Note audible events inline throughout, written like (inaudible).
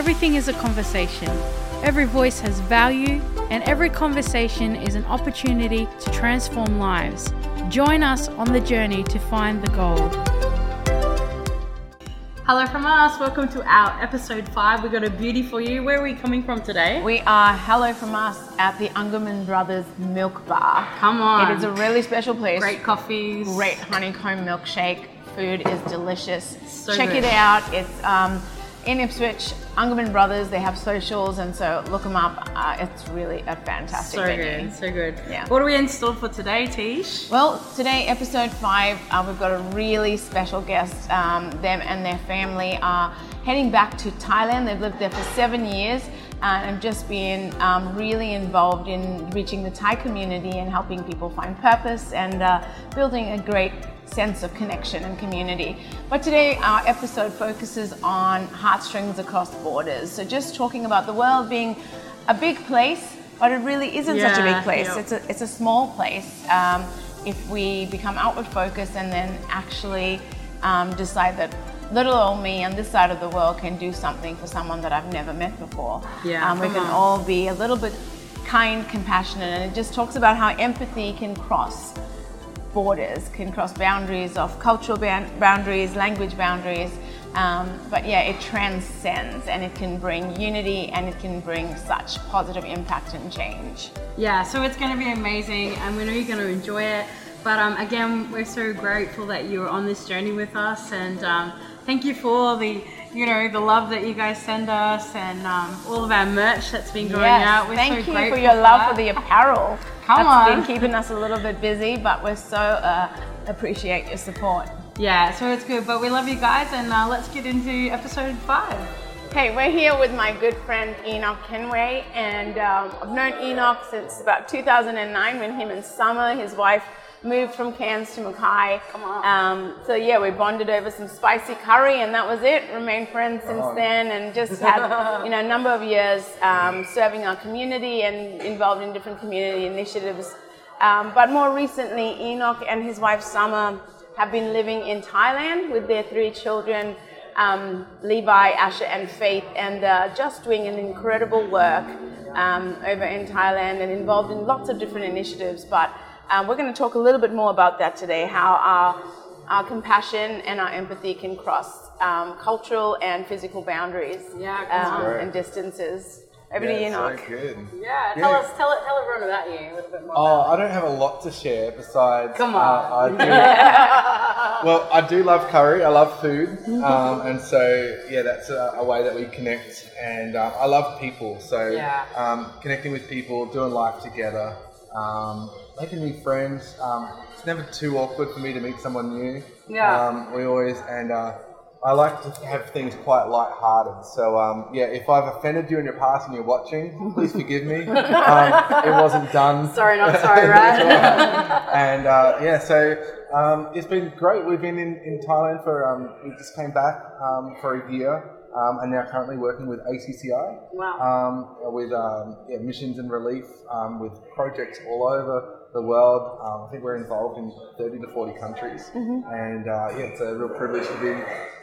everything is a conversation. Every voice has value, and every conversation is an opportunity to transform lives. Join us on the journey to find the gold. Hello from us. Welcome to our episode five. We've got a beauty for you. Where are we coming from today? We are hello from us at the Ungermann Brothers Milk Bar. Come on. It is a really special place. Great coffees. Great honeycomb milkshake. Food is delicious. So Check good. it out. It's um, in Ipswich, Ungermann Brothers. They have socials, and so look them up. Uh, it's really a fantastic So venue. good, so good. Yeah. What are we in store for today, Tish? Well, today, episode five, uh, we've got a really special guest. Um, them and their family are heading back to Thailand. They've lived there for seven years and I've just been um, really involved in reaching the Thai community and helping people find purpose and uh, building a great sense of connection and community. But today, our episode focuses on heartstrings across borders. So, just talking about the world being a big place, but it really isn't such a big place. yeah. It's a, it's a small place. Um, if we become outward focused and then actually um, decide that little old me on this side of the world can do something for someone that I've never met before, Yeah, um, we can on. all be a little bit kind, compassionate, and it just talks about how empathy can cross borders, can cross boundaries of cultural ban- boundaries, language boundaries. Um, but yeah, it transcends and it can bring unity and it can bring such positive impact and change. Yeah, so it's going to be amazing, and we know you're going to enjoy it. But um, again, we're so grateful that you're on this journey with us, and um, thank you for all the, you know, the love that you guys send us, and um, all of our merch that's been going out. We're thank so you for your love for the apparel. Come That's on. been keeping us a little bit busy, but we're so uh, appreciate your support. Yeah, so it's good. But we love you guys, and uh, let's get into episode five. Hey, we're here with my good friend Enoch Kenway, and um, I've known Enoch since about 2009 when him and Summer, his wife, moved from Cairns to Mackay. Come on. Um, so yeah, we bonded over some spicy curry, and that was it. Remained friends since then, and just had (laughs) you know a number of years um, serving our community and involved in different community initiatives. Um, but more recently, Enoch and his wife Summer have been living in Thailand with their three children um, Levi, Asher, and Faith, and uh, just doing an incredible work um, over in Thailand and involved in lots of different initiatives. But um, we're going to talk a little bit more about that today how our, our compassion and our empathy can cross um, cultural and physical boundaries Yeah, um, and distances. Over to Yeah, you, it's Enoch. so good. Yeah, tell us- tell tell everyone about you a little bit more. Oh, I don't have a lot to share besides. Come uh, on. I do, (laughs) well, I do love curry. I love food, um, and so yeah, that's a, a way that we connect. And uh, I love people, so Yeah. um, connecting with people, doing life together, um, making new friends. Um, it's never too awkward for me to meet someone new. Yeah. Um, we always and. Uh, I like to have things quite light-hearted. So um, yeah, if I've offended you in your past and you're watching, please forgive me. (laughs) Um, it wasn't done. Sorry, not (laughs) sorry, right? and uh, yeah, so um, it's been great. We've been in, in Thailand for um, we just came back um, for a year, um, and now currently working with ACCI. Wow. Um, with um, yeah, missions and relief, um, with projects all over the world. Um, I think we're involved in 30 to 40 countries, and uh, yeah, it's a real privilege to be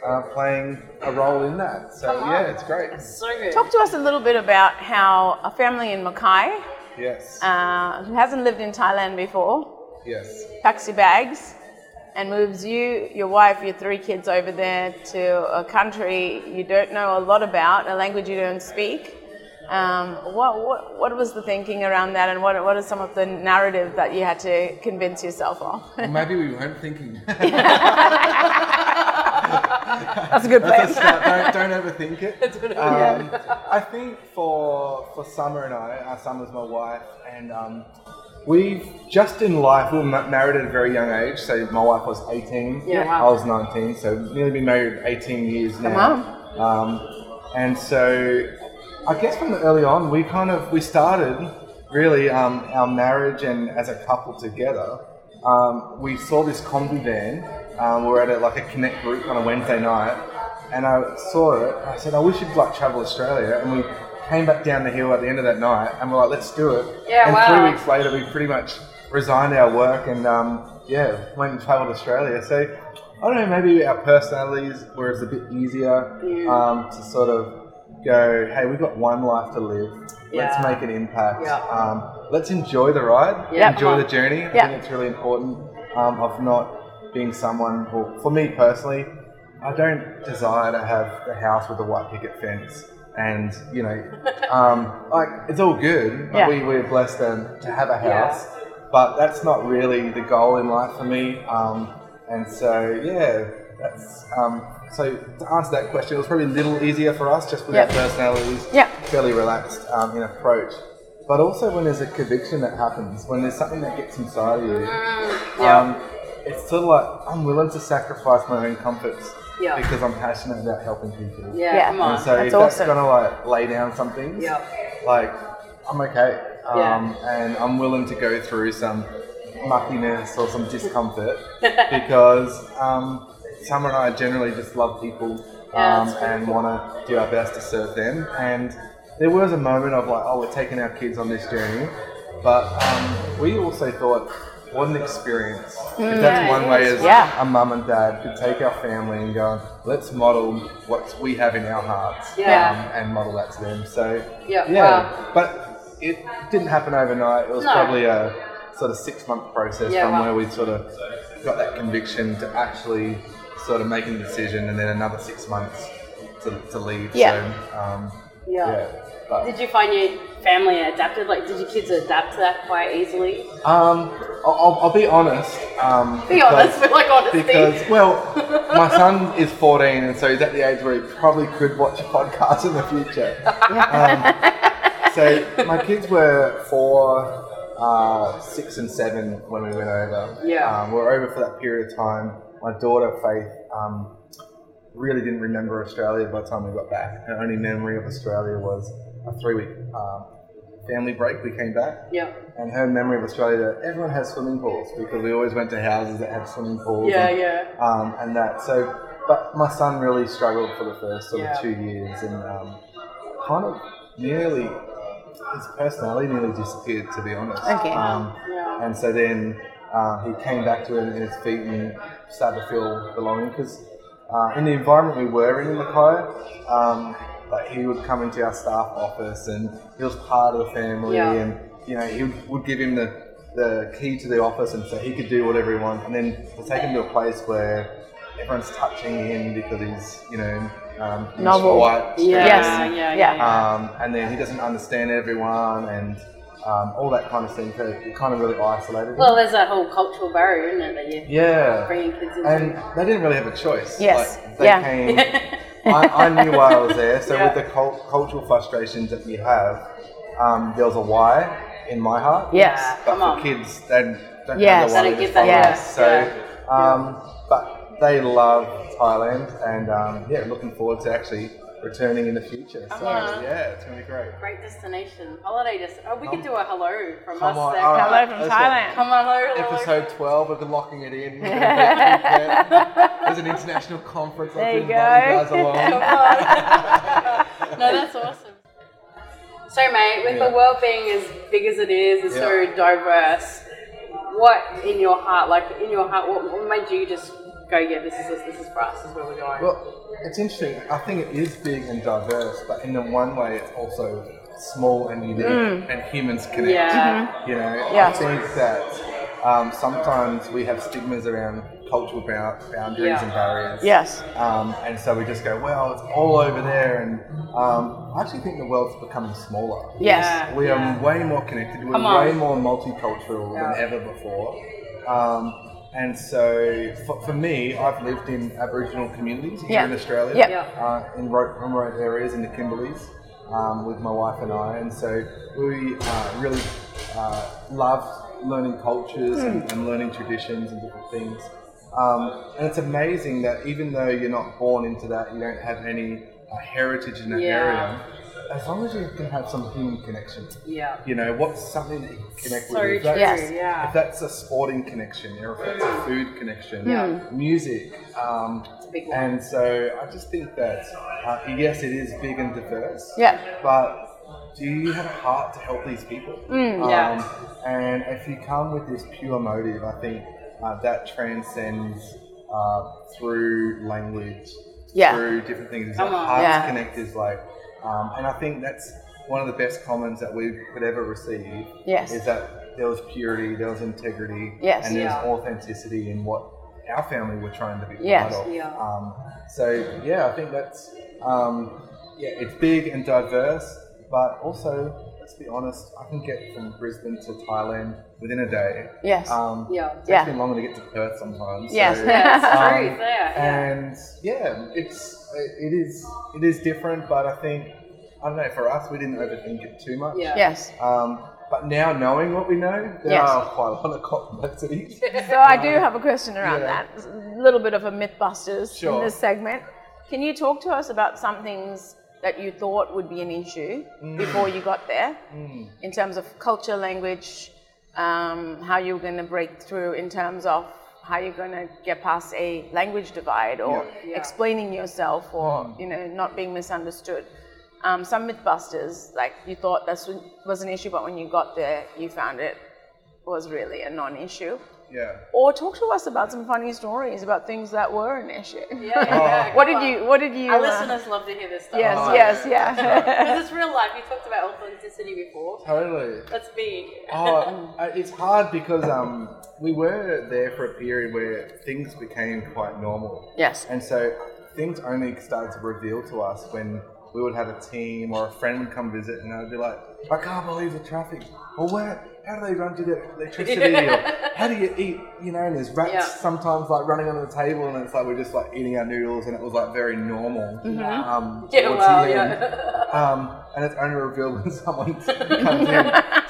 uh, playing a role in that. So yeah, it's great. so good. Talk to us a little bit about how a family in Mackay, Yes, uh, who hasn't lived in Thailand before, yes. packs your bags and moves you, your wife, your three kids over there to a country you don't know a lot about, a language you don't speak. Um, what, what, what was the thinking around that, and what, what are some of the narrative that you had to convince yourself of? Well, maybe we weren't thinking. (laughs) (laughs) That's a good That's plan. a. Don't, don't overthink it. Um, I think for for Summer and I, uh, Summer's my wife, and um, we've just in life we were married at a very young age. So my wife was 18, Yeah, wow. I was 19, so nearly been married 18 years now. Um, and so I guess from early on, we kind of we started really um, our marriage and as a couple together. Um, we saw this combi van. Um, we were at a, like a connect group on a Wednesday night, and I saw it. I said, "I wish you'd like travel Australia." And we came back down the hill at the end of that night, and we're like, "Let's do it." Yeah, and wow. three weeks later, we pretty much resigned our work and um, yeah, went and travelled Australia. So I don't know, maybe our personalities were a bit easier um, to sort of go, hey, we've got one life to live. Let's make an impact. Yeah. Um, let's enjoy the ride. Yeah. Enjoy the journey. I Yeah. think it's really important um, of not being someone, well, for me personally, I don't desire to have the house with the white picket fence. And, you know, (laughs) um, like, it's all good. Yeah. We, we're blessed um, to have a house. But that's not really the goal in life for me. Um, and so, yeah, that's. Um, so, to answer that question, it was probably a little easier for us just with Yeah. our personalities. Yeah. Fairly relaxed um, in approach. But also when there's a conviction that happens, when there's something that gets inside of you, um, it's sort of like I'm willing to sacrifice my own comforts Yeah. because I'm passionate about helping people. Yeah, Yeah. come on. And so That's if that's awesome. gonna like lay down some things, Yeah. like I'm okay. Um, Yeah. and I'm willing to go through some muckiness or some discomfort (laughs) because um, Summer and I generally just love people Yeah, um, and cool. want to do our best to serve them. And there was a moment of like, oh, we're taking our kids on this journey, but um, we also thought, what an experience! if that's Yeah, one way is. as Yeah. a mum and dad could take our family and go, let's model what we have in our hearts um, and model that to them. So Yeah, yeah, wow. but it didn't happen overnight. It was No. probably a sort of six month process from wow. where we sort of got that conviction to actually sort of making a decision, and then another six months to, to leave. Yeah. So, um, Yeah. yeah. But, Did you find your family adapted? Like, did your kids adapt to that quite easily? um, I'll, I'll, I'll be honest. Um, Be because- honest, (laughs) we like honesty. Because, well, my (laughs) son is 14, and so he's at the age where he probably could watch a podcast in the future. Um, so my kids were four, uh, six, and seven when we went over. Yeah. Um, we were over for that period of time. My daughter, Faith, um, really didn't remember Australia by the time we got back. Her only memory of Australia was a three week um, family break. We came back. yeah. And her memory of Australia, everyone has swimming pools because we always went to houses that had swimming pools. Yeah, and, yeah. Um, and that. So, but my son really struggled for the first sort Yeah. of two years and um, kind of nearly, his personality nearly disappeared, to be honest. Okay. Um, Yeah. and so then uh, he came back to it in his feet and started to feel belonging because uh, in the environment we were in in Mackay, um, like he would come into our staff office and he was part of the family Yeah. and you know he would, would give him the, the key to the office and so he could do whatever he wanted and then to take him to a place where everyone's touching him because he's you know um, he's Novel. white, Yeah, Yes. yeah, yeah, Yeah. yeah. um, and then he doesn't understand everyone and um, all that kind of thing. So it kind of really isolated. him. Well, there's that whole cultural barrier, isn't it, that you're yeah, bringing kids into? and they didn't really have a choice. Yes. Like, they Yeah. came. (laughs) I, I knew why I was there. So Yeah. with the cul- cultural frustrations that we have, um, there was a why in my heart. Yes. But Come for on. kids, they don't Yes. have the They why. they get that, yeah. So, Yeah. um, but they love Thailand, and um, yeah, looking forward to actually returning in the future. So on. yeah, it's gonna be great. Great destination, holiday destination. Oh, we could um, do a hello from Come us on, there. all right. Hello from Let's go. Thailand. Come on, hello, hello. Episode 12, we've been locking it in. (laughs) We're gonna be there. There's an international conference. There I've you go. you guys along. (laughs) no, that's awesome. So, mate, with Yeah. the world being as big as it is, and so diverse, what in your heart, like in your heart, what, what made you just go, yeah, this is this, this is for us, this is where we're going? Well, it's interesting. I think it is big and diverse, but in the one way, it's also small and unique, and humans connect. yeah, You know, Yeah. I think that um, sometimes we have stigmas around cultural boundaries Yeah. and barriers. Yes. Um, and so we just go, well, it's all over there. And um, I actually think the world's becoming smaller. Yes. Yeah, We yeah. are way more connected. We're way more multicultural Yeah. than ever before. Um, and so for, for me, I've lived in Aboriginal communities here Yeah. in Australia, Yeah. Yeah. uh, in remote, remote areas in the Kimberleys um, with my wife and I. And so we uh, really uh, loved learning cultures and, Hmm. and learning traditions and different things. Um, and it's amazing that even though you're not born into that, you don't have any uh, heritage in that Yeah. area, as long as you can have some human connection. yeah. You know, what's something that you can connect So with? true, If that's, Yes. yeah. if that's a sporting connection, or if that's a food connection, Yeah. music. Um, It's a big one. and so I just think that, uh, yes, it is big and diverse. Yeah. But do you have a heart to help these people? Mm, yeah. Um, and if you come with this pure motive, I think uh, that transcends uh, through language, Yeah. through different things. Come That on. Hearts Yeah. Connect is like Um, and I think that's one of the best comments that we could ever receive. Yes. Is that there was purity, there was integrity, Yes. and there's Yeah. authenticity in what our family were trying to be Yes. part of. Yeah. Um, so yeah, I think that's um, yeah, it's big and diverse, but also let's be honest, I can get from Brisbane to Thailand within a day. Yes. Um, Yeah. it takes Yeah. me longer to get to Perth sometimes. Yes. so- (laughs) Yeah, Um, truth there. Yeah. and yeah, it's it is it is different, but I think I don't know. For us, we didn't overthink it too much. Yeah. yes. Um, but now knowing what we know, there Yes. are quite a lot of complexities. So I do have a question around Yeah. that. A little bit of a mythbusters in Sure. this segment. Can you talk to us about some things that you thought would be an issue Mm. before you got there, in terms of culture, language, um, how you're going to break through in terms of how you're going to get past a language divide or Yeah. explaining yourself or Mm. you know not being misunderstood. Um, some mythbusters, like you thought this was an issue, but when you got there, you found it was really a non-issue. Yeah. Or talk to us about some funny stories about things that were an issue. Yeah, (laughs) yeah, yeah, what did you? What did you? Our uh, listeners love to hear this stuff. yes, Oh, yes, yeah. (laughs) yeah. Because it's real life. You talked about authenticity before. Totally. That's me. Oh, (laughs) uh, it's hard because um, we were there for a period where things became quite normal. yes. And so things only started to reveal to us when we would have a team or a friend would come visit and I'd be like, I can't believe the traffic. Or where, how do they run to the electricity? or (laughs) how do you eat? You know, and there's rats Yeah. sometimes like running under the table and it's like we're just like eating our noodles and it was like very normal. Um, (laughs) Yeah, well, yeah. Um, and it's only revealed when (laughs) someone comes in.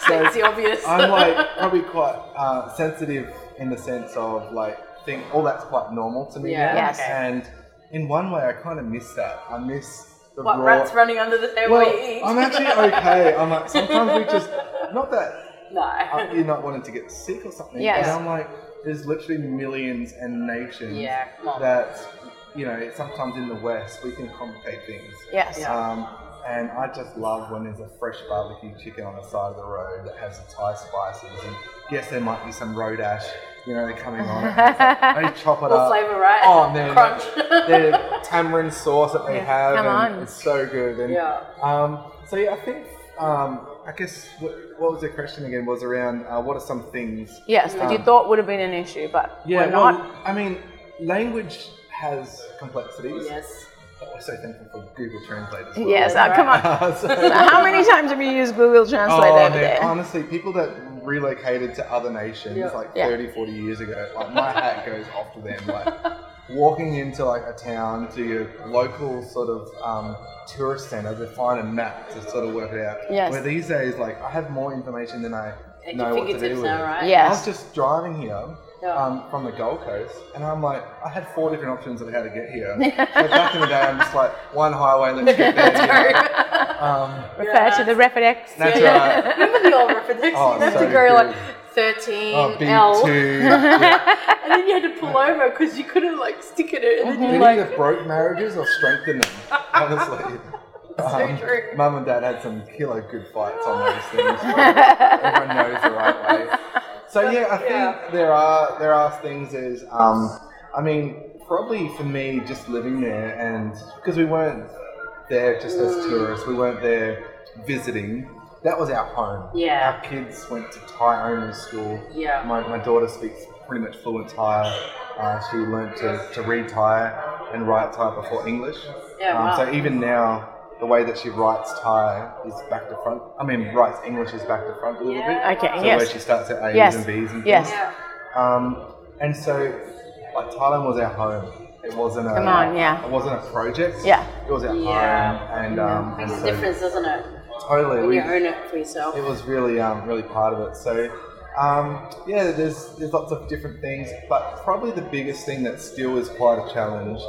So It's the obvious. I'm like probably quite uh, sensitive in the sense of like think all that's quite normal to me. Yeah, now. Yes. And in one way, I kind of miss that. I miss the What, raw. rats running under the table well, while you eat? I'm actually okay. I'm like sometimes we just not that no. uh, you're not wanting to get sick or something. Yes. But I'm like, there's literally millions and nations Yeah, that you know sometimes in the West we can complicate things. Yes. Um, and I just love when there's a fresh barbecue chicken on the side of the road that has the Thai spices. And yes, there might be some road ash, you know, coming on it. (laughs) Like, they chop it Full up. flavour, right? Oh man, Crunch. (laughs) the tamarind sauce that they Yeah, have, come and on. it's so good. And, Yeah. Um, so yeah, I think um, I guess what, what was the question again? Was around uh, what are some things? Yes, that you Um, thought would have been an issue, but Yeah, were well, not. I mean, language has complexities. yes. But we're so thankful for Google Translate as well. Yes, That's uh, come on. So- (laughs) So how many times have you used Google Translate Oh, over man, there? honestly, people that relocated to other nations Yeah. like Yeah. 30, 40 years ago, like my hat goes off to them. Like (laughs) walking into like a town to your local sort of um, tourist center to find a map to sort of work it out. Yes. Where these days, like I have more information than I At know what to do with now, it. right? I was just driving here Yeah. um, from the Gold Coast, and I'm like, I had four different options of how to get here. (laughs) but back in the day, I'm just like, one highway, let's get there. you know? um, Refer to the Refidex. that's Yeah. right. (laughs) Remember the old reference? Oh, you had so to go like good. 13 Oh, L, B2. (laughs) yeah. and then you had to pull over because you couldn't like stick it in, and then you like. either broke marriages or strengthened them, (laughs) honestly. (laughs) Um, true. Mum and Dad had some killer good fights on those things. Everyone knows the right way. So yeah, I think Yeah. there are there are things as um, I mean, probably for me, just living there and because we weren't there just as tourists, we weren't there visiting. That was our home. Yeah. Our kids went to Thai only school. Yeah. My, my daughter speaks pretty much fluent Thai. Uh, she learned to, to read Thai and write Thai before English. Yeah, um, wow. So even now, the way that she writes Thai is back to front. I mean, writes English is back to front a little Yeah. bit. Okay, So yes. where she starts at A's Yes. and B's and Yes. things. Yeah. Um, and so, like Thailand was our home. It wasn't a. Come on, yeah. It wasn't a project. Yeah. It was our Yeah. home, and um, and Makes a so difference, doesn't it? Totally. We- you own it for yourself. it was really um, really part of it. So um, yeah, there's there's lots of different things, but probably the biggest thing that still is quite a challenge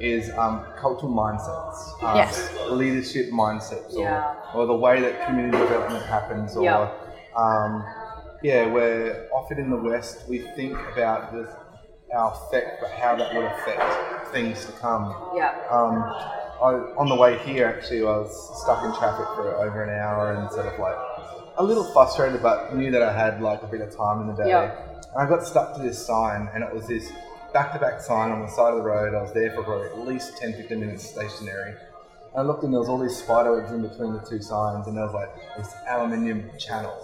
is um, cultural mindsets, um, Yes. leadership mindsets, or, Yeah. or the way that community development happens, or Yeah. um, yeah, where often in the West we think about this, our effect, but how that would affect things to come. Yeah. I, on the way here, actually, I was stuck in traffic for over an hour and sort of like a little frustrated, but knew that I had like a bit of time in the day. Yeah. And I got stuck to this sign, and it was this back to back sign on the side of the road. I was there for probably at least 10 15 minutes stationary. And I looked and there was all these spider webs in between the two signs, and there was like this aluminium channel.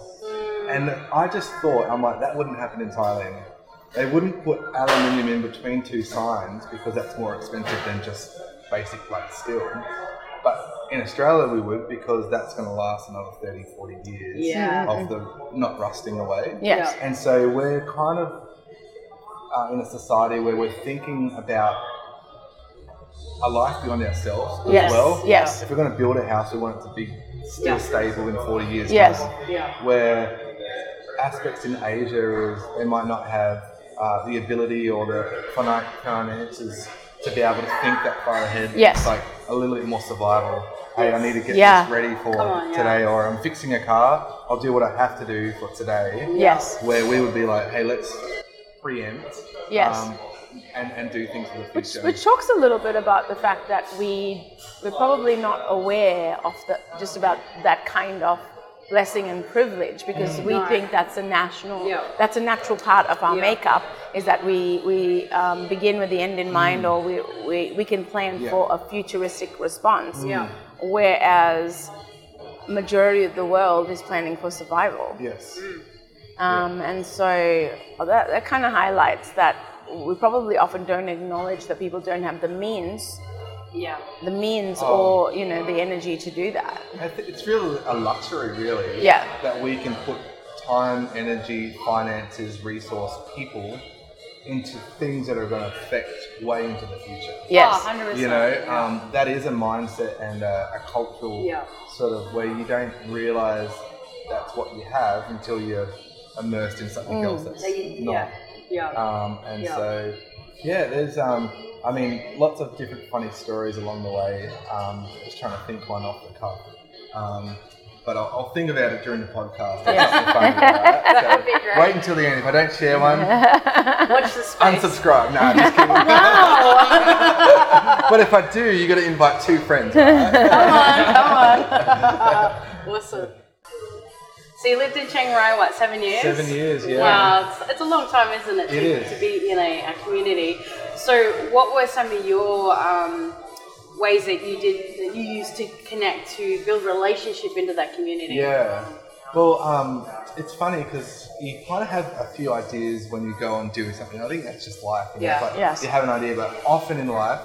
And I just thought, I'm like, that wouldn't happen in Thailand. They wouldn't put aluminium in between two signs because that's more expensive than just basic like steel. But in Australia, we would because that's going to last another 30, 40 years Yeah. of the not rusting away. Yes. And so we're kind of uh, in a society where we're thinking about a life beyond ourselves as Yes, well. yes. If we're going to build a house, we want it to be still Yeah. stable in 40 years. Yes. time. Yeah. Where aspects in Asia is they might not have uh, the ability or the finan- finances to be able to think that far ahead. Yes. It's like a little bit more survival. Hey, I need to get Yeah. this ready for Come on, yeah. today, or I'm fixing a car. I'll do what I have to do for today. Yes. Where we would be like, hey, let's preempt. Yes. Um, and, and do things for the Which, future. which talks a little bit about the fact that we we're probably not aware of the just about that kind of blessing and privilege because mm. we No. think that's a national Yeah. that's a natural part of our Yeah. makeup is that we we um, begin with the end in mm. mind or we, we, we can plan Yeah. for a futuristic response Yeah. Mm. whereas majority of the world is planning for survival yes. um, and so uh, that, that kind of highlights that we probably often don't acknowledge that people don't have the means, Yeah. the means Oh. or you know the energy to do that. It's really a luxury, really. Yeah. That we can put time, energy, finances, resource, people into things that are going to affect way into the future. Yes. Oh, 100%. You know, um, that is a mindset and a, a cultural Yeah. sort of where you don't realize that's what you have until you're immersed in something else that's They- not. yeah. Yeah. Um, and Yeah. so, yeah, there's, um, I mean, lots of different funny stories along the way. Um, just trying to think one off the cuff. Um, but I'll, I'll think about it during the podcast. That's something (laughs) that. That'd be great. Wait until the end. If I don't share one, (laughs) Watch the space. unsubscribe. No, just kidding. (laughs) but if I do, you got to invite two friends. right? Come on, come on. awesome. So you lived in Chiang Rai, what, seven years? Seven years, yeah. Wow, it's, it's a long time, isn't it? It to, is. to be in a, a community. So, what were some of your um, ways that you did that you used to connect to build relationship into that community? Yeah. Well, um, it's funny because you kind of have a few ideas when you go and do something. I think that's just life. you know, Yeah. like Yes. You have an idea, but often in life,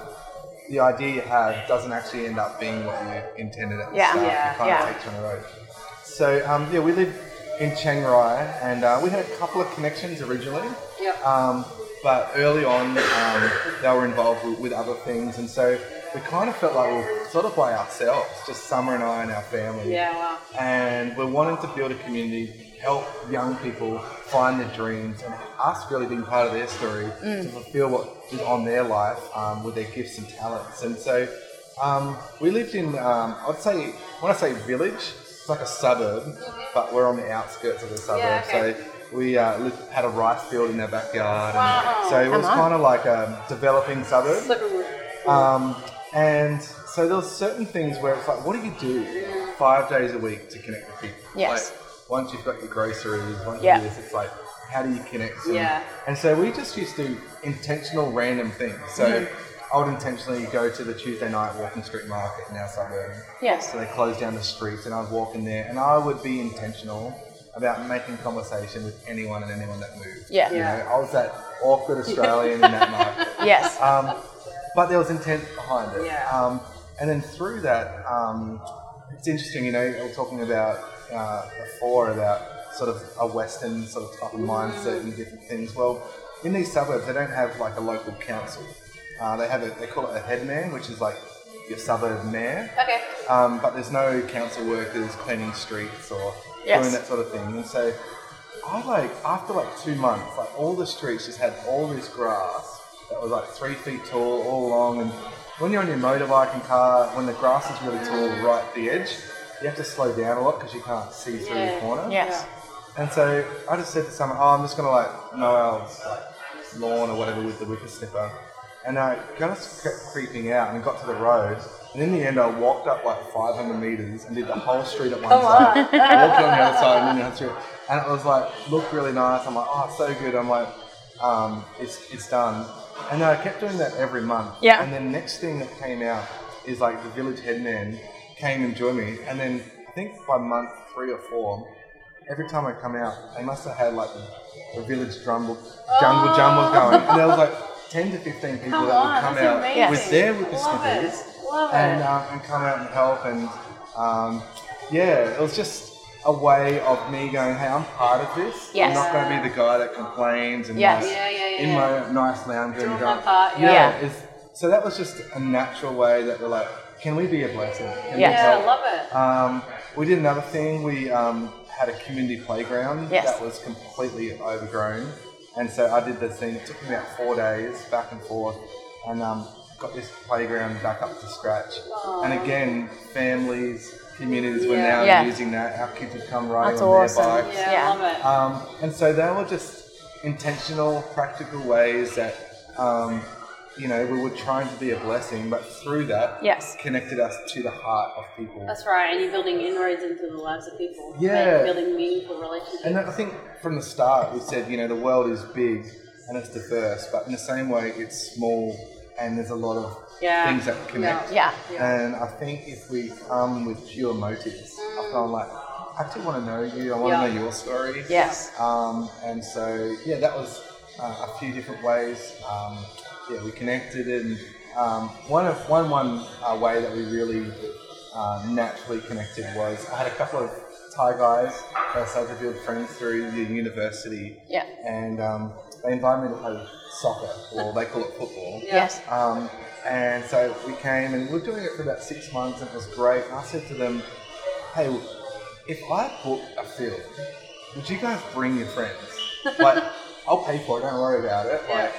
the idea you have doesn't actually end up being what you intended at the Yeah. start. Yeah, It kind yeah. of takes you on the road. So, um, yeah, we lived in Chiang Rai and uh, we had a couple of connections originally. Yep. Um, but early on, um, they were involved with, with other things, and so we kind of felt like we were sort of by ourselves, just Summer and I and our family yeah, wow. and we're wanting to build a community, help young people find their dreams, and us really being part of their story to fulfill what is on their life um, with their gifts and talents. And so um, we lived in, um, I'd say, when I say village, it's like a suburb, but we're on the outskirts of the suburb. Yeah, okay. So we uh, lived, had a rice field in our backyard. Wow. And so it was on. kind of like a developing suburb. Um, and so there was certain things where it's like, what do you do five days a week to connect with people? Yes. Like, once you've got your groceries, once Yeah. you do this, it's like, how do you connect? And, Yeah. And so we just used to do intentional random things. So Mm-hmm. I would intentionally go to the Tuesday night walking street market in our suburb. Yes. So they closed down the streets and I'd walk in there and I would be intentional about making conversation with anyone and anyone that moved. Yeah. You Yeah. know, I was that awkward Australian in that market. (laughs) Yes. Um, but there was intent behind it. Yeah. Um, and then through that, um, it's interesting, you know, we were talking about uh, before about sort of a Western sort of type of mindset and different things. Well, in these suburbs, they don't have like a local council. Uh, they have a, they call it a headman, which is like your suburb mayor. okay. Um, but there's no council workers cleaning streets or Yes. doing that sort of thing. And so I like after like two months, like all the streets just had all this grass that was like three feet tall, all along. And when you're on your motorbike and car, when the grass is really tall mm. right at the edge, you have to slow down a lot because you can't see through Yeah. the corner. Yes. And so I just said to someone, "Oh, I'm just gonna like mow our like lawn or whatever with the whipper snipper." And I just kept creeping out and got to the road. And in the end, I walked up like 500 meters and did the whole street at one side. walked on the other side and then the other street. And it was like looked really nice. I'm like, "Oh, it's so good." I'm like, um, "It's it's done." And then I kept doing that every month. Yeah. And then next thing that came out is like the village headman came and joined me, and then I think by month three or four, every time I come out, they must have had like the, the village drumble, jungle jumble going, and there was like ten to fifteen people Come that on, would come out amazing. with their whipper Love it. snippers Love and it. um, and come out and help, and um, yeah, it was just a way of me going, hey, I'm part of this. I'm not going to be the guy that complains and Yes. Yeah, yeah, yeah, in yeah. my nice lounge room going, part, yeah. so that was just a natural way that we're like, can we be a blessing? Can Yeah, I love it. Um, we did another thing. We um, had a community playground Yes. that was completely overgrown, and so I did this thing. It took me about four days back and forth, and um, got this playground back up to scratch. And again, families, communities were Yeah. now Yeah. using that. Our kids would come riding That's on awesome. their bikes. Yeah, Yeah. I love it. Um, and so they were just intentional, practical ways that, um, you know, we were trying to be a blessing, but through that, Yes. connected us to the heart of people. That's right, and you're building inroads into the lives of people. Yeah. and building meaningful relationships. And I think from the start, we said, you know, the world is big and it's diverse, but in the same way, it's small and there's a lot of Yeah. things that connect. Yeah. yeah. And I think if we come with pure motives, I feel like, I actually want to know you, I want Yeah. to know your story. Yes. Um, and so, yeah, that was uh, a few different ways. Um, yeah, we connected, and um, one of one one uh, way that we really uh, naturally connected was I had a couple of Thai guys that I started to build friends through the university, Yeah. and um, they invited me to play soccer, or they call it football. Yes. Um, and so we came and we were doing it for about six months and it was great. And I said to them, hey, if I book a field, would you guys bring your friends? (laughs) Like, I'll pay for it, don't worry about it. Like,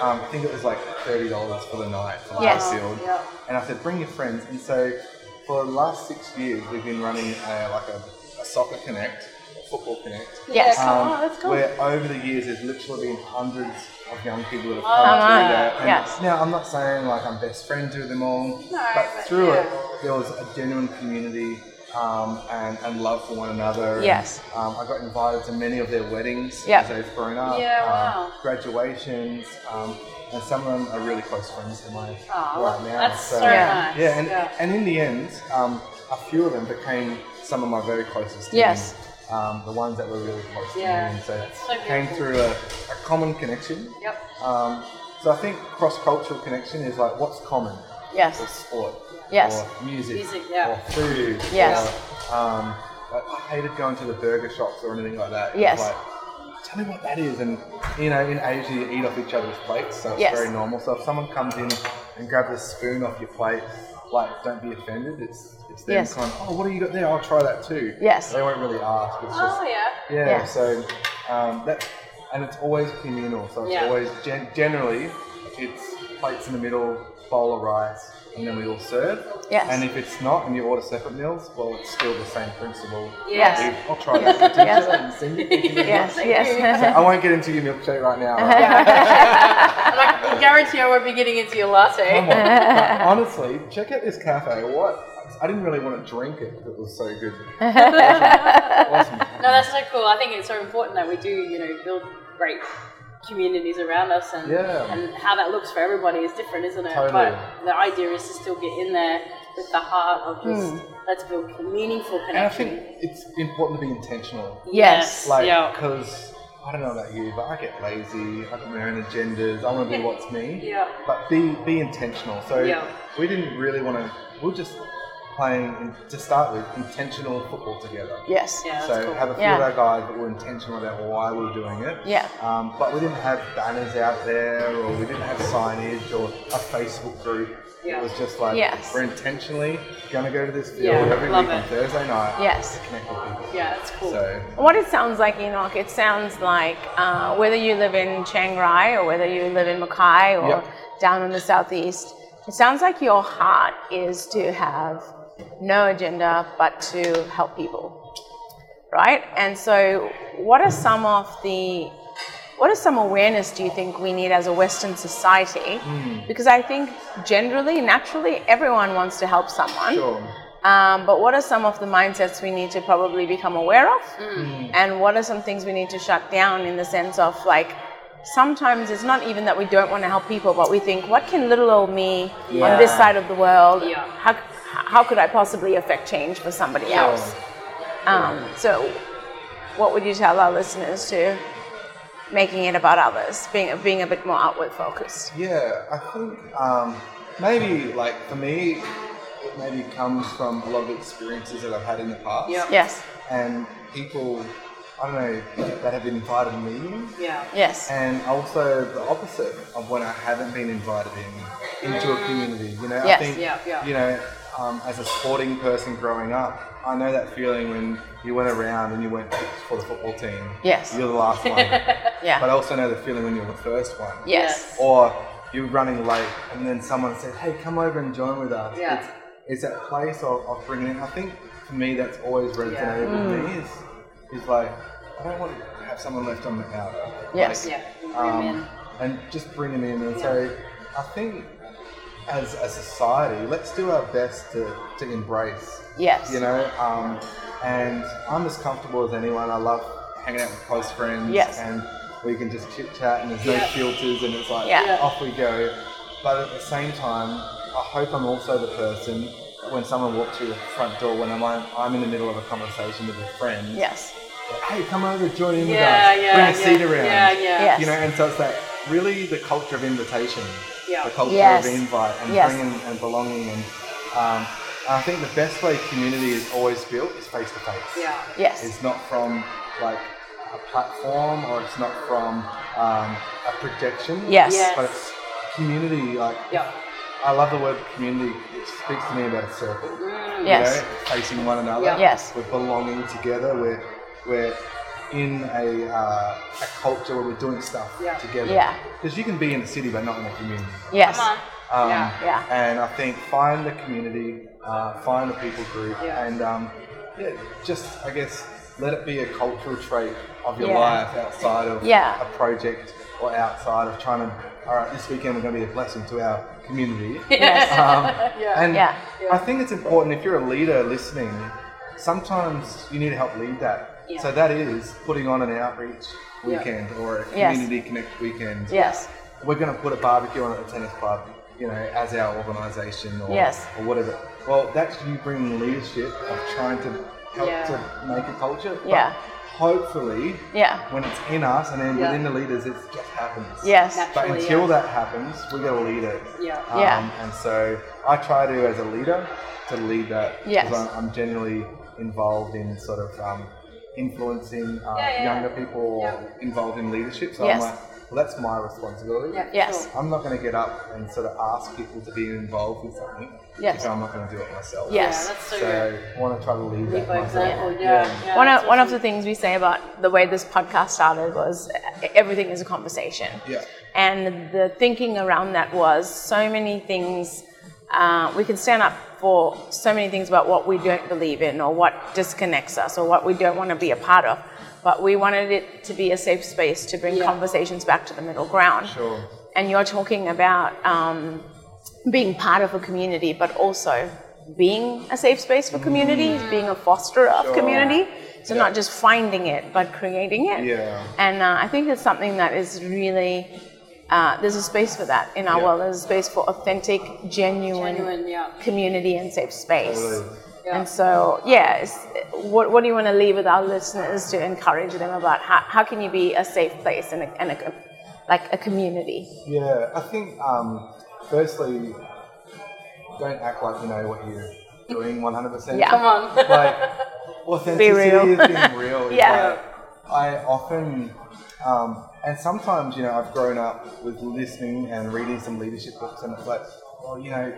um, I think it was like $30 for the night for the whole field. Yeah. And I said, bring your friends. And so for the last six years, we've been running a, like a, a soccer connect, football connect. Yes. Yeah, come Um, on, that's cool. Where over the years, there's literally been hundreds of young people that have Oh, come Come on, through that. And yes. Now, I'm not saying like I'm best friends with them all, but but through yeah. it, there was a genuine community um, and, and love for one another. And, Yes. um, I got invited to many of their weddings Yep. as they've grown up. Yeah, um, wow. graduations, um, and some of them are really close friends of mine Oh, right now. that's so, Yeah. nice. Yeah, and, yeah. and in the end, um, a few of them became some of my very closest. Yes. me. Um, the ones that were really close Yeah. to me, and so, That's so came through a, a common connection. Yep. Um, so I think cross-cultural connection is like what's common, or Yes. sport, Yes. or music, Music, yeah. or food. Yes. Or, um, I I hated going to the burger shops or anything like that. It Yes. Like, tell me what that is, and you know, in Asia you eat off each other's plates, so it's Yes. very normal. So if someone comes in and grabs a spoon off your plate, like don't be offended. It's it's them Yes. kind of, oh, what have you got there? I'll try that too. Yes. They won't really ask. It's just Oh yeah. yeah, Yeah. so um, that, and it's always communal. So it's Yeah. always gen- generally it's plates in the middle, bowl of rice, and then we all serve. Yes. And if it's not, and you order separate meals, well, it's still the same principle. Yes. We- I'll try that. Patricia, (laughs) Yes. and send you- thank you very Yes. much. Yes. (laughs) I won't get into your milkshake right now. (laughs) right? And I can guarantee I won't be getting into your latte. Come on. Honestly, check out this cafe. What? I didn't really want to drink it it was so good. Awesome. (laughs) awesome. No, that's so cool. I think it's so important that we do, you know, build great communities around us and Yeah. and how that looks for everybody is different, isn't it? Totally. But the idea is to still get in there with the heart of just hmm. let's build meaningful And I think it's important to be intentional. Yes. Like, yeah. because I don't know about you, but I get lazy. I got my own agendas. I want to do what's me. Yeah. But be be intentional. So Yeah. we didn't really want to. We'll just playing in, to start with intentional football together. Yes. Yeah, So cool. have a few Yeah. of our guys that were intentional about why we were doing it. Yeah. Um, but we didn't have banners out there, or we didn't have signage, or a Facebook group. Yeah. It was just like Yes. we're intentionally going to go to this field Yeah, every love week on it. Thursday night. Yes. To connect with people. Yeah, that's cool. So What it sounds like, Enoch, it sounds like uh, whether you live in Chiang Rai or whether you live in Mackay or Yep. down in the southeast, it sounds like your heart is to have no agenda but to help people, right? And so, what are some of the what are some awareness do you think we need as a Western society? Because I think generally, naturally, everyone wants to help someone. sure. Um, but what are some of the mindsets we need to probably become aware of? And what are some things we need to shut down in the sense of like sometimes it's not even that we don't want to help people, but we think, what can little old me Yeah. on this side of the world, Yeah. how, how could I possibly affect change for somebody else? Um, so, what would you tell our listeners to making it about others, being being a bit more outward focused? Yeah, I think um, maybe like for me, it maybe comes from a lot of experiences that I've had in the past. Yep. Yes, And people, I don't know, that have been invited me Yeah. yes, and also the opposite of when I haven't been invited in into a community. You know, Yes. I think Yeah, yeah. you know, um, as a sporting person growing up, I know that feeling when you went around and you went for the football team. Yes. you're the last one. (laughs) yeah, But I also know the feeling when you're the first one. yes, Or you're running late and then someone said, "Hey, come over and join with us." Yeah. It's, it's that place of, of bringing. in- I think for me, that's always resonated Mm. with me. Is is like I don't want to have someone left on the out. Yes. Like, Yeah. Bring 'em in. um, and just bring them in. And so I think as a society, let's do our best to, to embrace. yes, You know, um, and I'm as comfortable as anyone. I love hanging out with close friends. Yes. And we can just chit chat and there's no filters and it's like Yeah. Off we go. But at the same time, I hope I'm also the person when someone walks through the front door when I'm I'm in the middle of a conversation with a friend. yes, Hey, come over, join in Yeah, with us. yeah, Bring a yeah. seat around. Yeah, yeah. Yes. You know, and so it's that really the culture of invitation, Yeah. the culture Yes. of invite and Yes. bringing and belonging. And um, I think the best way community is always built is face to face. Yeah. yes, It's not from like a platform or it's not from um, a projection. yes, Yes. But it's community. Like Yeah. I love the word community. It speaks to me about a circle. Mm. yes, You know, facing one another. Yeah. Yes. We're belonging together. We're we're in a, uh, a culture where we're doing stuff Yeah. together. Yeah. Because you can be in the city but not in the community. yes, Come on. Um, Yeah. Yeah. And I think find the community, uh, find the people group, Yeah. and um, yeah, just I guess let it be a cultural trait of your Yeah. life outside of Yeah. a project or outside of trying to. All right, this weekend we're going to be a blessing to our community. (laughs) yes, Um, (laughs) Yeah. And Yeah. I think it's important if you're a leader listening, sometimes you need to help lead that. Yeah. So that is putting on an outreach Yeah. weekend or a Yes. community connect weekend. yes, We're going to put a barbecue on at the tennis club, you know, as our organisation or, Yes. or whatever. Well, that's you bringing leadership of trying to help Yeah. to make a culture. But Yeah. Hopefully, yeah, when it's in us and then within the leaders, it just happens. yes, Naturally. But until that happens, we got to lead it. Yeah. Um, Yeah. And so I try to, as a leader, to lead that. Yes. Because I'm, I'm generally involved in sort of um, influencing uh, Yeah, yeah, younger yeah. people or involved in leadership. So Yes. I'm like, well, that's my responsibility. Yeah. Yes. Sure. I'm not going to get up and sort of ask people to be involved with something Yes. if I'm not going to do it myself. Yes. Yeah, that's so, So good. I want to try to lead Lead that myself. example. Yeah. yeah. one of one of the things we say about the way this podcast started was everything is a conversation. Yeah. And the thinking around that was so many things. Uh, we can stand up for so many things about what we don't believe in, or what disconnects us, or what we don't want to be a part of. But we wanted it to be a safe space to bring Yeah. conversations back to the middle ground. Sure. And you're talking about um, being part of a community, but also being a safe space for community, being a fosterer of Sure. community. So Yeah. not just finding it, but creating it. Yeah. And uh, I think it's something that is really uh, there's a space for that in our Yeah. world. There's a space for authentic, genuine, Genuine, yeah. community and safe space. Totally. Yeah. And so, yeah, it's, what, what do you want to leave with our listeners to encourage them about how, how can you be a safe place and, a, and a, like a community? Yeah, I think um, firstly, don't act like you know what you're doing 100%. Yeah. Come on. Like, authenticity real. is being real. (laughs) Yeah. like, I often, um, and sometimes, you know, I've grown up with listening and reading some leadership books, and it's like, well, you know,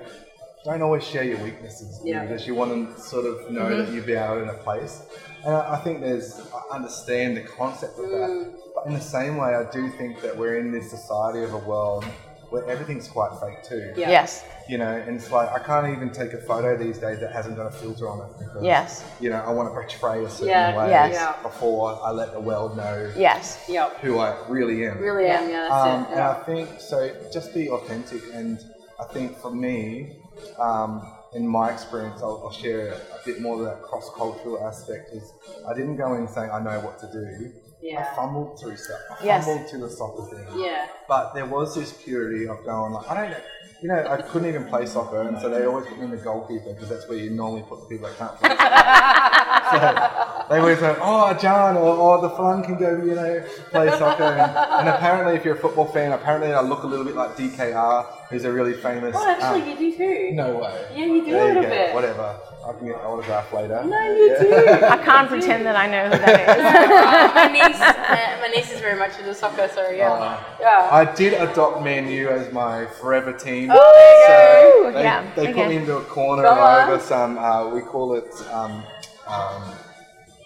don't always share your weaknesses Yeah. because you want to sort of know that you've been out in a place. And I I think there's, I understand the concept of that. But in the same way, I do think that we're in this society of a world where everything's quite fake too. Yeah. Yes, You know, and it's like I can't even take a photo these days that hasn't got a filter on it because Yes. you know I want to portray a certain Yeah, way yes. Yeah. before I let the world know yes, Yeah. who I really am. Really am. Yeah. That's Um, it. and I think so. Just be authentic, and I think for me, um, in my experience, I'll, I'll share a bit more of that cross cultural aspect. Is I didn't go in saying I know what to do. Yeah. I fumbled through stuff. I Yes. fumbled through the soccer thing. Yeah. But there was this purity of going like I don't know. You know, I couldn't even play soccer, and so they always put me in the goalkeeper because that's where you normally put the people that can't play. (laughs) so they always go, "Oh, John, or oh, the fun can go, you know, play soccer." And, and apparently, if you're a football fan, apparently I look a little bit like DKR, who's a really famous. Oh, actually, um, you do too. no way. Yeah, you do a There little go. bit. Whatever. I can get an autograph later. No, you do. (laughs) I can't pretend that I know who that (laughs) my niece, uh, my niece is very much into soccer, so yeah, Uh, yeah. I did adopt Man U as my forever team. Oh, there you So go. they, Yeah, they put me into a corner Come on. over some, uh, we call it um, um,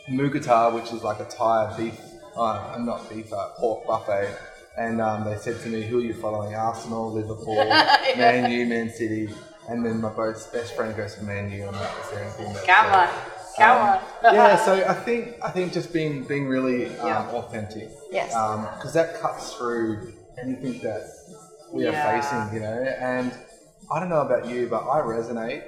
Mookata, which is like a Thai beef, uh, not beef, uh, pork buffet. And um, they said to me, who are you following? Arsenal, Liverpool, (laughs) Man U, Man City. And then my best friend goes for Man U, and that was the only thing that. Come on, come on. Um, yeah, so (laughs) I think I think just being being really um, Yeah. authentic. Yes. Because that cuts through anything that we Yeah. are facing, you know. And I don't know about you, but I resonate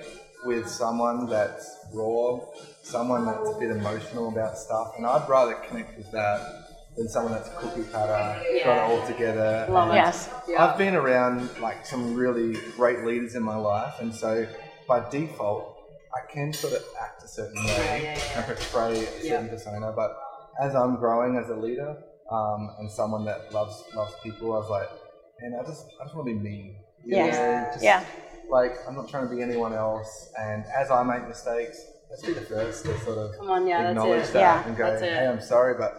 with someone that's raw, someone that's a bit emotional about stuff, and I'd rather connect with that than someone that's cookie cutter, got it all together. Love and it. Yes. Yeah. I've been around like some really great leaders in my life, and so by default, I can sort of act a certain way Yeah, yeah, yeah. and portray a certain Yeah. persona. But as I'm growing as a leader um, and someone that loves loves people, I was like, man, I just I just want to be me. You Yes. just, Yeah. Like I'm not trying to be anyone else, and as I make mistakes, let's be the first to sort of Come on, yeah, acknowledge that Yeah, and go, hey, I'm sorry, but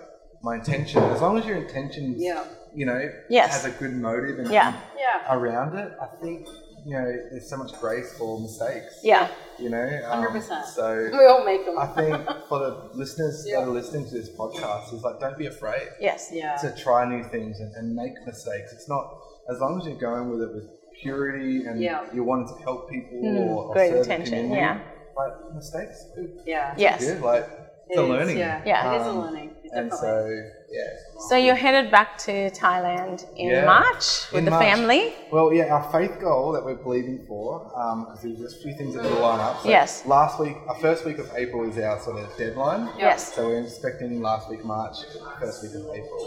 my intention, as long as your intention, Yeah. you know, Yes. has a good motive and Yeah. Yeah. around it, I think you know there's so much grace for mistakes. Yeah. You know, um, 100%. So We all make them. I think (laughs) for the listeners Yeah. that are listening to this podcast, is like don't be afraid Yes. yeah. to try new things and, and make mistakes. It's not as long as you're going with it with purity and Yeah. you wanted to help people Mm, or, or great serve the intention, community, yeah. Like mistakes, Yeah. Yes. good. Like it's It a is, learning. Yeah. Yeah. It is a Um, learning. It's And definitely. so yeah. So you're headed back to Thailand in Yeah. March with In the March. family. Well, yeah, our faith goal that we're believing for, because there's just a few things that will line up. So Yes. Last week, our first week of April is our sort of deadline. Yes. So we're expecting last week March, first week of April.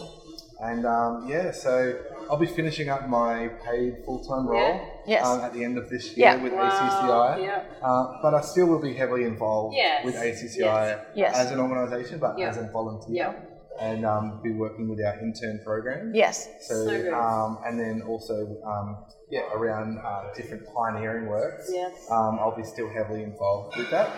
And um, yeah, so I'll be finishing up my paid full-time role Yeah. Yes. um, at the end of this year Yeah. with Wow, ACCI. yeah. Uh, but I still will be heavily involved Yes, with ACCI yes, yes. as an organisation, but Yeah. as a volunteer. Yeah. And um, be working with our intern program. Yes. So, So good. um, and then also, um, yeah, around uh, different pioneering works. Yes. Um, I'll be still heavily involved with that.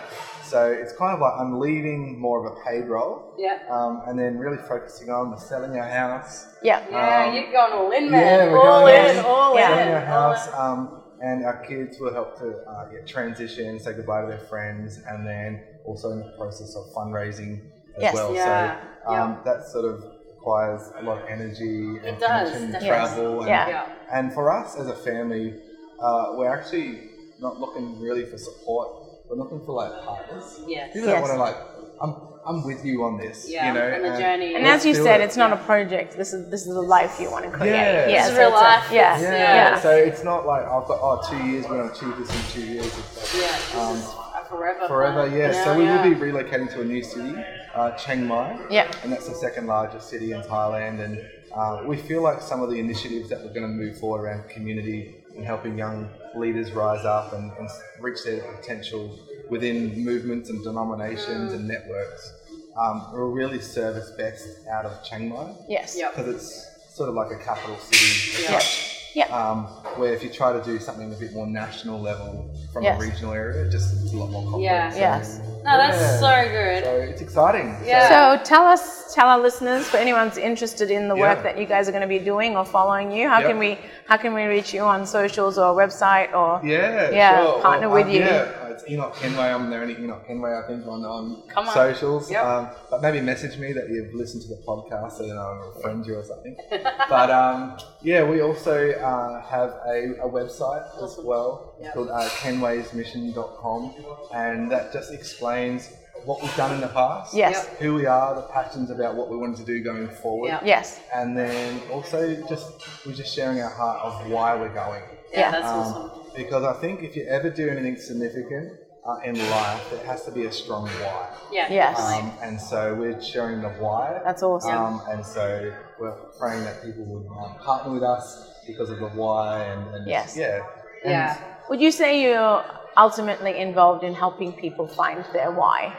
So it's kind of like I'm leaving more of a paid role, Yeah. um, and then really focusing on the selling our house, Yeah. Yeah, Um, you're going all in, yeah, man. we're all going in, in. all in. selling our house, um, and our kids will help to uh, yeah, transition, say goodbye to their friends, and then also in the process of fundraising as Yes. well. Yeah, So um, yeah. that sort of requires a lot of energy and It does, connection, definitely. travel, and Yeah. Yeah. and for us as a family, uh, we're actually not looking really for support. We're looking for like partners. Yes. People Yes. that want to like, I'm, I'm with you on this. Yeah, you know, on the journey. And as you said, it. it's not a project. This is this is the life you want to create. Yeah. Yeah, This is so real it's a- life. yeah. yeah. Yeah. So it's not like I've got oh two years, we're gonna achieve this in two years. It's like, Yeah. This um, is a forever. Forever, plan. yeah. So we yeah. will be relocating to a new city, uh, Chiang Mai. Yeah. And that's the second largest city in Thailand. And uh, we feel like some of the initiatives that we're going to move forward around community and helping young leaders rise up and, and reach their potential within movements and denominations and networks um, will really serve us best out of Chiang Mai Yes. Yep. because it's sort of like a capital city as Yeah. Um, where if you try to do something a bit more national level from Yes. a regional area, it just it's a lot more complicated. Yeah. Yes. No, that's yeah. so good. So it's exciting. Yeah. So tell us, tell our listeners, for anyone's interested in the work Yeah. that you guys are going to be doing or following you, how Yep. can we how can we reach you on socials or website or Yeah, Yeah, sure. partner with um, you. Yeah, it's Enoch Kenway. I'm the only Enoch Kenway, I think, on, on Come on. socials. Yep. Um, but maybe message me that you've listened to the podcast so that I'll friend you or something. (laughs) but um, yeah, we also uh, have a, a website as well Yep. called uh, kenwaysmission.com, and that just explains what we've done in the past, Yes. Yep. who we are, the passions about what we wanted to do going forward. Yeah. Yes. And then also just we're just sharing our heart of why we're going. Yeah, Yeah. that's Um, awesome. Because I think if you ever do anything significant uh, in life, there has to be a strong why. Yeah. Yes. Um, and so we're sharing the why. That's awesome. Um, and so we're praying that people would um, partner with us because of the why and, and Yes. yeah. And Yeah. Would you say you're ultimately involved in helping people find their why?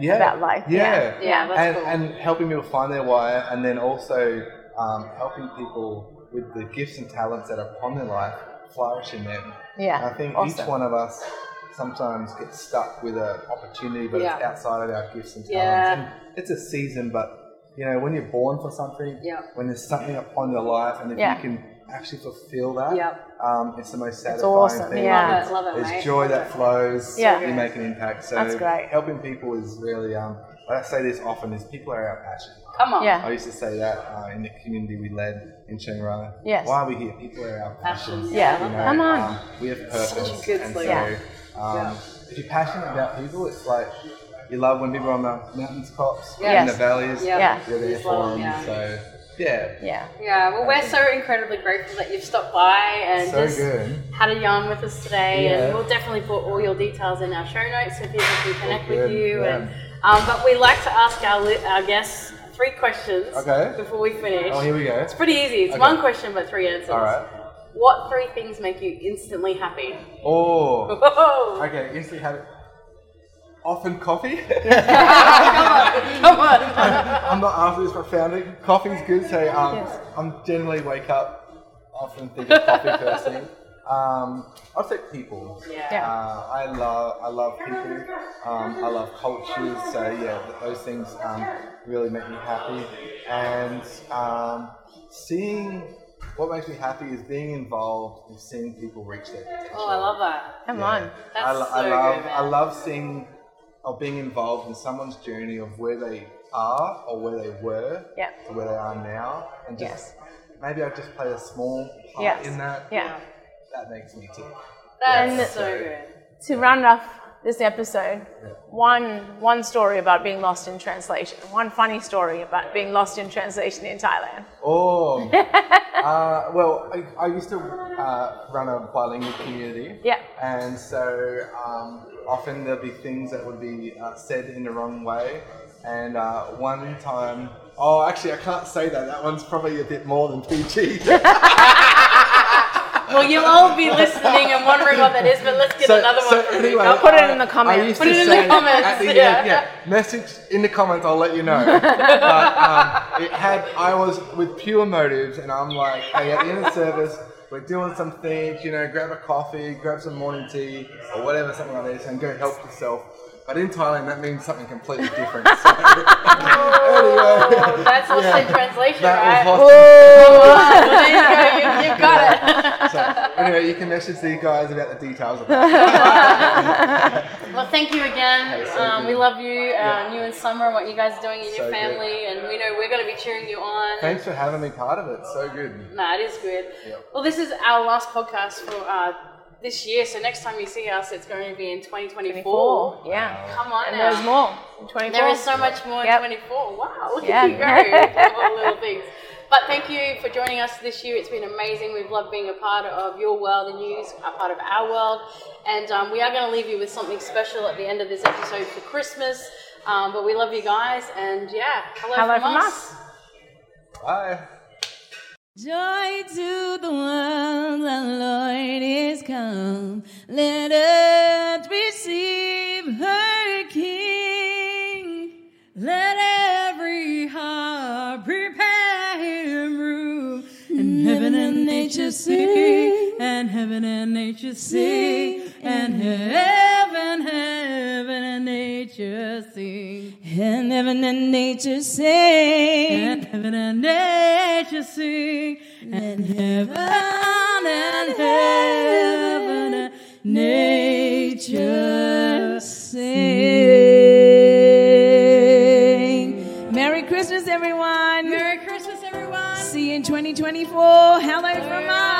yeah, about life, Yeah, yeah. Yeah, that's and, cool. and helping people find their why, and then also um, helping people with the gifts and talents that are upon their life flourish in them. Yeah. And I think awesome. each one of us sometimes gets stuck with an opportunity, but Yeah. it's outside of our gifts and talents. Yeah. And it's a season, but you know, when you're born for something, Yeah. when there's something upon your life, and if Yeah. you can actually fulfill that, Yeah. um, it's the most satisfying awesome, thing. yeah. Love it, love it, There's mate. joy that flows. Yeah. You make an impact. So That's great. helping people is really, um, I say this often, is people are our passion. Come on. Yeah. I used to say that uh, in the community we led in Chiang Rai. Yes. Why are we here? People are our passion. Passion. Yeah. You know, Come on. Um, we have purpose. Such a good and slogan. so, um, if you're passionate about people, it's like you love when people are on the mountains tops, Yes. in the valleys. Yeah. Yeah. You're there Just for them. them, yeah. So, yeah. Yeah. Yeah, well, we're so incredibly grateful that you've stopped by and So just good. had a yarn with us today. Yeah. And we'll definitely put all your details in our show notes so people can connect with you. yeah. And um, but we like to ask our li- our guests three questions Okay. before we finish. Oh, here we go. It's pretty easy. It's Okay. one question but three answers. All right. What three things make you instantly happy? Oh. Whoa! Okay, instantly have it. Often coffee. (laughs) Come on. (laughs) I'm not after this profoundly. Coffee's good, so um. I'm generally wake up, often think of coffee first thing. Um, I'll say people. Yeah. Yeah. Uh, I love I love people. Um, I love cultures. So yeah, those things um, really make me happy. And um, seeing what makes me happy is being involved and seeing people reach their potential. Oh, I love that. Come Yeah. on. That's I, lo- I love good, man. I love seeing or being involved in someone's journey of where they are or where they were Yeah. to where they are now, and just Yes. maybe I just play a small part Yes. in that. Yeah. That makes me tick. That's Yeah. so good. To round off this episode, Yeah. one one story about being lost in translation. One funny story about being lost in translation in Thailand. Oh, (laughs) uh, well, I, I used to uh, run a bilingual community. Yeah. And so um, often there'll be things that would be uh, said in the wrong way. And uh, one time, oh, actually, I can't say that. That one's probably a bit more than PG. (laughs) Well, you'll all be listening and wondering what that is, but let's get So- another so one from anyway, you. I'll put it in the comments. Put it in the comments, the end, yeah. yeah. Message in the comments. I'll let you know. but um, it had. I was with pure motives, and I'm like, hey, at the end of service, we're doing some things. You know, grab a coffee, grab some morning tea, or whatever, something like this, and go help yourself. But in Thailand, that means something completely different. So, (laughs) anyway, That's lost yeah, in translation, that right? was lost. Well, (laughs) there you go. You, you've got it. So, anyway, you can message these guys about the details of that. (laughs) Well, thank you again. Hey, so um, we love you, Yeah. um, you and Summer, and what you guys are doing in So your good. family, and we know we're going to be cheering you on. Thanks for having me part of it. So good. No, it is good. Yep. Well, this is our last podcast for uh, this year, so next time you see us, it's going to be in 2024. Four. Yeah. Come on And now. there's more. in 24. There is so much more Yep. in 24. Wow, look Yeah. at you go. All the little things. But thank you for joining us this year. It's been amazing. We've loved being a part of your world and you a part of our world. And um, we are going to leave you with something special at the end of this episode for Christmas. Um, but we love you guys. And yeah, hello, Hello from, from us. us. Bye. Joy to the world, the Lord is come. Let earth receive nature sing, and heaven and nature sing, and heaven, heaven and nature sing. And heaven and nature sing, and heaven and nature sing, and heaven and heaven and nature sing. Merry Christmas, everyone. In 2024. Hello from us.